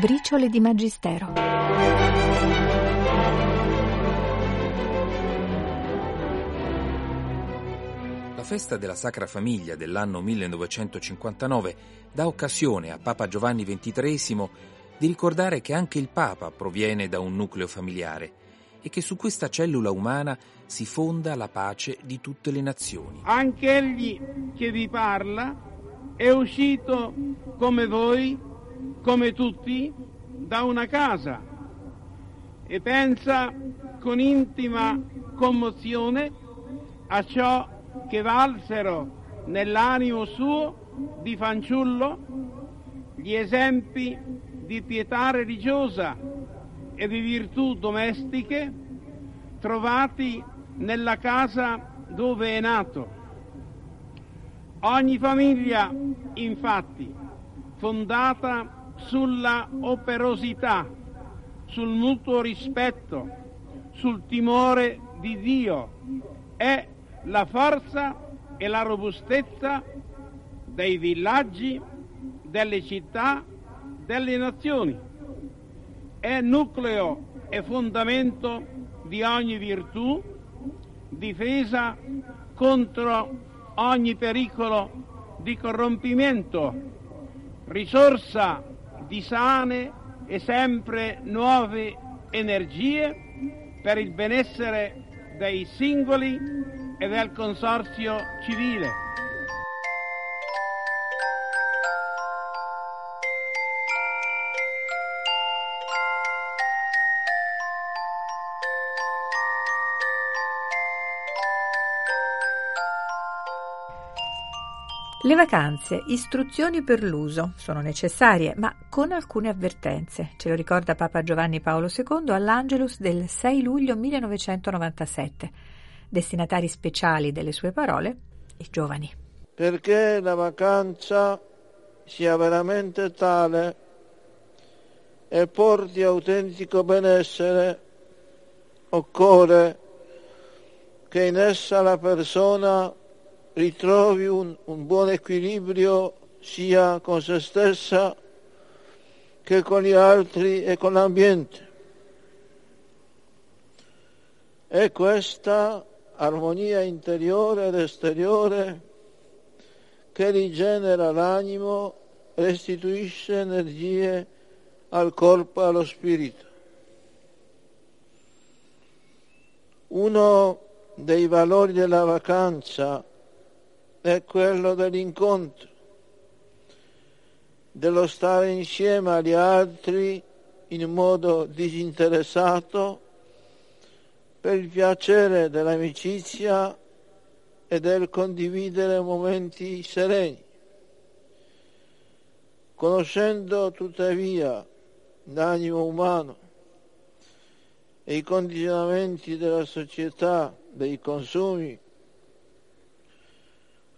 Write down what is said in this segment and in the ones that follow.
Briciole di Magistero. La festa della Sacra Famiglia dell'anno 1959 dà occasione a Papa Giovanni XXIII di ricordare che anche il Papa proviene da un nucleo familiare e che su questa cellula umana si fonda la pace di tutte le nazioni. Anche egli che vi parla è uscito come voi, come tutti, da una casa e pensa con intima commozione a ciò che valsero nell'animo suo di fanciullo gli esempi di pietà religiosa e di virtù domestiche trovati nella casa dove è nato. Ogni famiglia, infatti, fondata sulla operosità, sul mutuo rispetto, sul timore di Dio, è la forza e la robustezza dei villaggi, delle città, delle nazioni. È nucleo e fondamento di ogni virtù, difesa contro ogni pericolo di corrompimento, risorsa di sane e sempre nuove energie per il benessere dei singoli e del consorzio civile. Le vacanze, istruzioni per l'uso, sono necessarie, ma con alcune avvertenze. Ce lo ricorda Papa Giovanni Paolo II all'Angelus del 6 luglio 1997. Destinatari speciali delle sue parole, i giovani. Perché la vacanza sia veramente tale e porti autentico benessere, occorre che in essa la persona ritrovi un, un buon equilibrio sia con se stessa che con gli altri e con l'ambiente. È questa armonia interiore ed esteriore che rigenera l'animo, restituisce energie al corpo e allo spirito. Uno dei valori della vacanza è quello dell'incontro, dello stare insieme agli altri in modo disinteressato per il piacere dell'amicizia e del condividere momenti sereni, conoscendo tuttavia l'animo umano e i condizionamenti della società, dei consumi,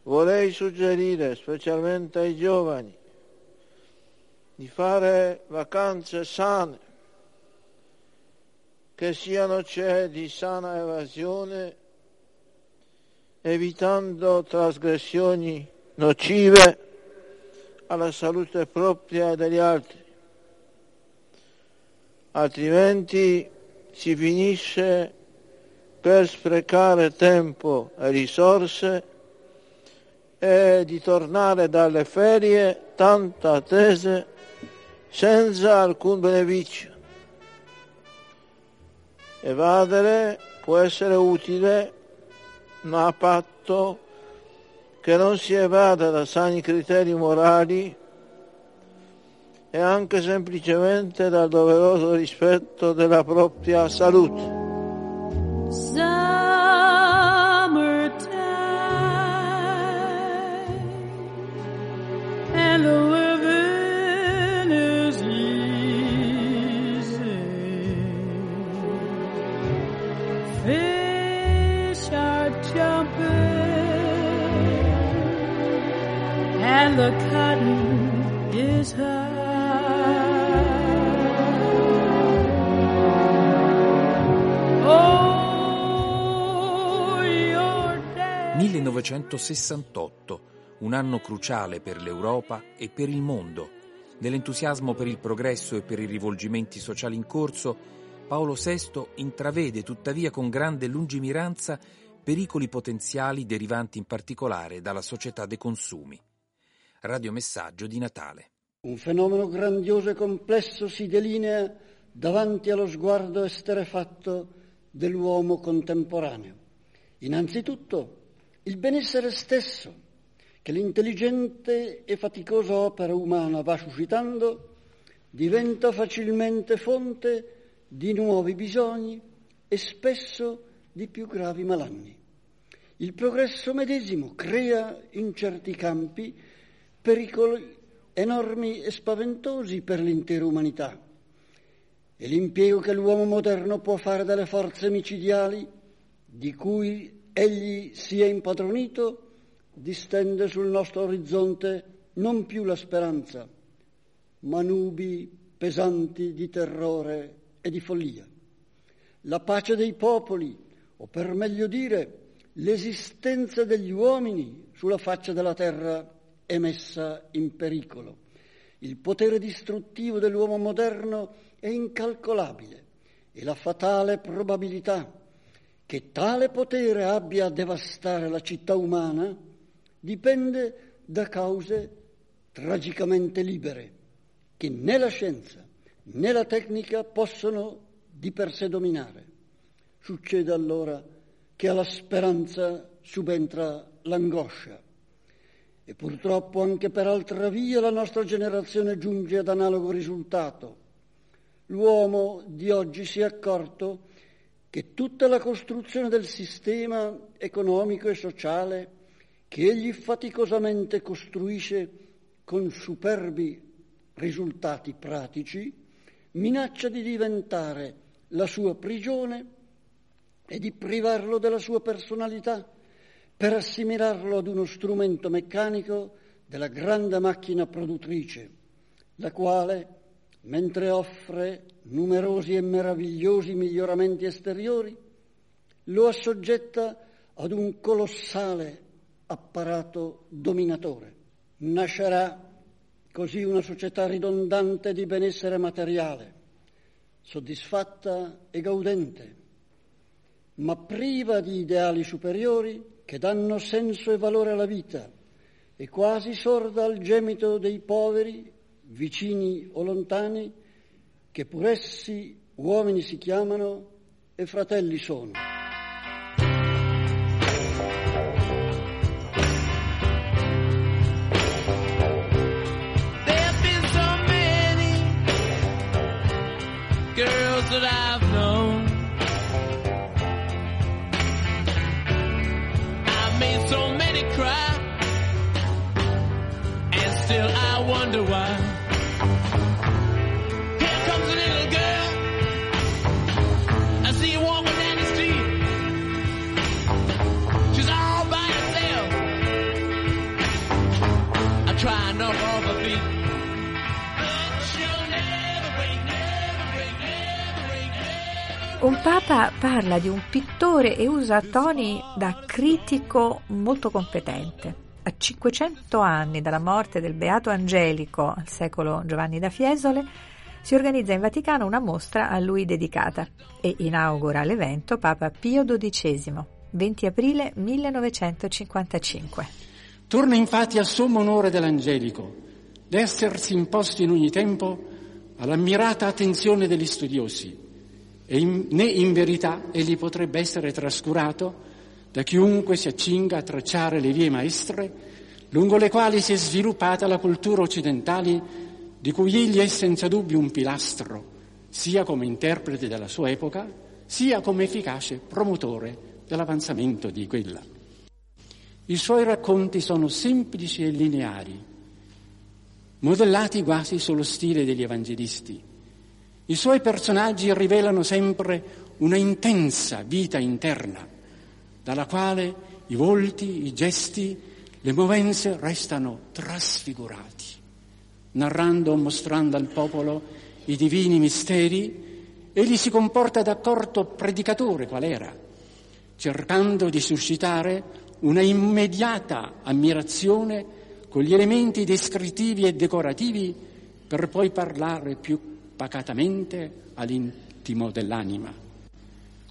vorrei suggerire specialmente ai giovani di fare vacanze sane, che siano cioè di sana evasione, evitando trasgressioni nocive alla salute propria degli altri. Altrimenti si finisce per sprecare tempo e risorse e di tornare dalle ferie tanto attese senza alcun beneficio. Evadere può essere utile, ma a patto che non si evada da sani criteri morali e anche semplicemente dal doveroso rispetto della propria salute. 1968, un anno cruciale per l'Europa e per il mondo. Nell'entusiasmo per il progresso e per i rivolgimenti sociali in corso, Paolo VI intravede tuttavia con grande lungimiranza pericoli potenziali derivanti in particolare dalla società dei consumi. Radiomessaggio di Natale. Un fenomeno grandioso e complesso si delinea davanti allo sguardo esterefatto dell'uomo contemporaneo. Innanzitutto il benessere stesso che l'intelligente e faticosa opera umana va suscitando diventa facilmente fonte di nuovi bisogni e spesso di più gravi malanni. Il progresso medesimo crea in certi campi pericoli enormi e spaventosi per l'intera umanità e l'impiego che l'uomo moderno può fare delle forze micidiali di cui egli si è impadronito distende sul nostro orizzonte non più la speranza, ma nubi pesanti di terrore e di follia. La pace dei popoli, o per meglio dire, l'esistenza degli uomini sulla faccia della terra è messa in pericolo. Il potere distruttivo dell'uomo moderno è incalcolabile e la fatale probabilità che tale potere abbia a devastare la città umana dipende da cause tragicamente libere che né la scienza né la tecnica possono di per sé dominare. Succede allora che alla speranza subentra l'angoscia e purtroppo anche per altra via la nostra generazione giunge ad analogo risultato. L'uomo di oggi si è accorto che tutta la costruzione del sistema economico e sociale che egli faticosamente costruisce con superbi risultati pratici, minaccia di diventare la sua prigione e di privarlo della sua personalità per assimilarlo ad uno strumento meccanico della grande macchina produttrice, la quale, mentre offre numerosi e meravigliosi miglioramenti esteriori, lo assoggetta ad un colossale apparato dominatore. Nascerà così una società ridondante di benessere materiale, soddisfatta e gaudente, ma priva di ideali superiori che danno senso e valore alla vita e quasi sorda al gemito dei poveri, vicini o lontani, che pur essi uomini si chiamano e fratelli sono. Un papa parla di un pittore e usa toni da critico molto competente. A 500 anni dalla morte del Beato Angelico al secolo Giovanni da Fiesole, si organizza in Vaticano una mostra a lui dedicata e inaugura l'evento Papa Pio XII, 20 aprile 1955. Torna infatti al sommo onore dell'Angelico l'essersi imposto in ogni tempo all'ammirata attenzione degli studiosi e in, né in verità egli potrebbe essere trascurato da chiunque si accinga a tracciare le vie maestre lungo le quali si è sviluppata la cultura occidentale di cui egli è senza dubbio un pilastro, sia come interprete della sua epoca, sia come efficace promotore dell'avanzamento di quella. I suoi racconti sono semplici e lineari, modellati quasi sullo stile degli evangelisti i suoi personaggi rivelano sempre una intensa vita interna, dalla quale i volti, i gesti, le movenze restano trasfigurati. Narrando o mostrando al popolo i divini misteri, egli si comporta da corto predicatore qual era, cercando di suscitare una immediata ammirazione con gli elementi descrittivi e decorativi per poi parlare più pacatamente all'intimo dell'anima.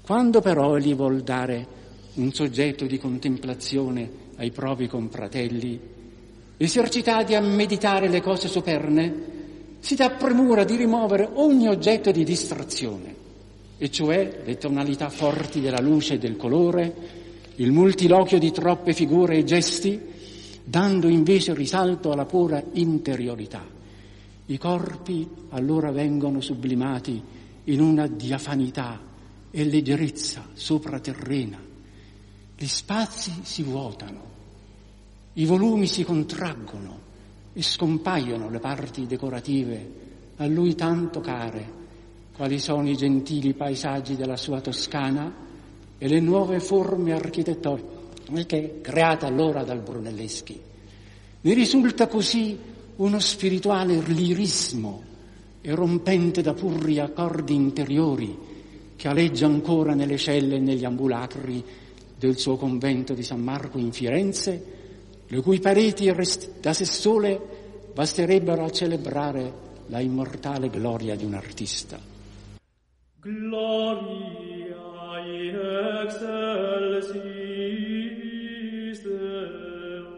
Quando però egli vuol dare un soggetto di contemplazione ai propri confratelli, esercitati a meditare le cose superne, si dà premura di rimuovere ogni oggetto di distrazione, e cioè le tonalità forti della luce e del colore, il multiloquio di troppe figure e gesti, dando invece risalto alla pura interiorità. I corpi allora vengono sublimati in una diafanità e leggerezza sopraterrena. Gli spazi si vuotano, i volumi si contraggono e scompaiono le parti decorative a lui tanto care, quali sono i gentili paesaggi della sua Toscana e le nuove forme architettoniche create allora dal Brunelleschi. Ne risulta così uno spirituale lirismo erompente da purri accordi interiori che aleggia ancora nelle celle e negli ambulacri del suo convento di San Marco in Firenze, le cui pareti da sé sole basterebbero a celebrare la immortale gloria di un artista. Gloria in excelsis Deo,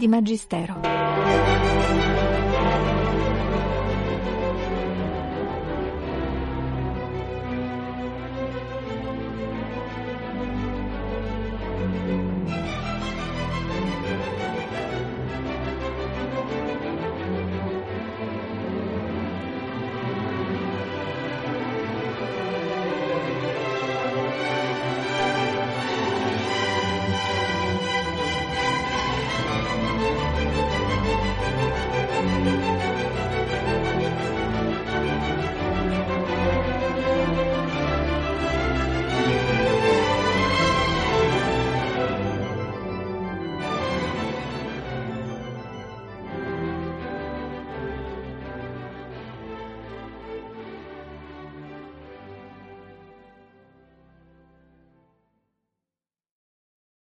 di Magistero.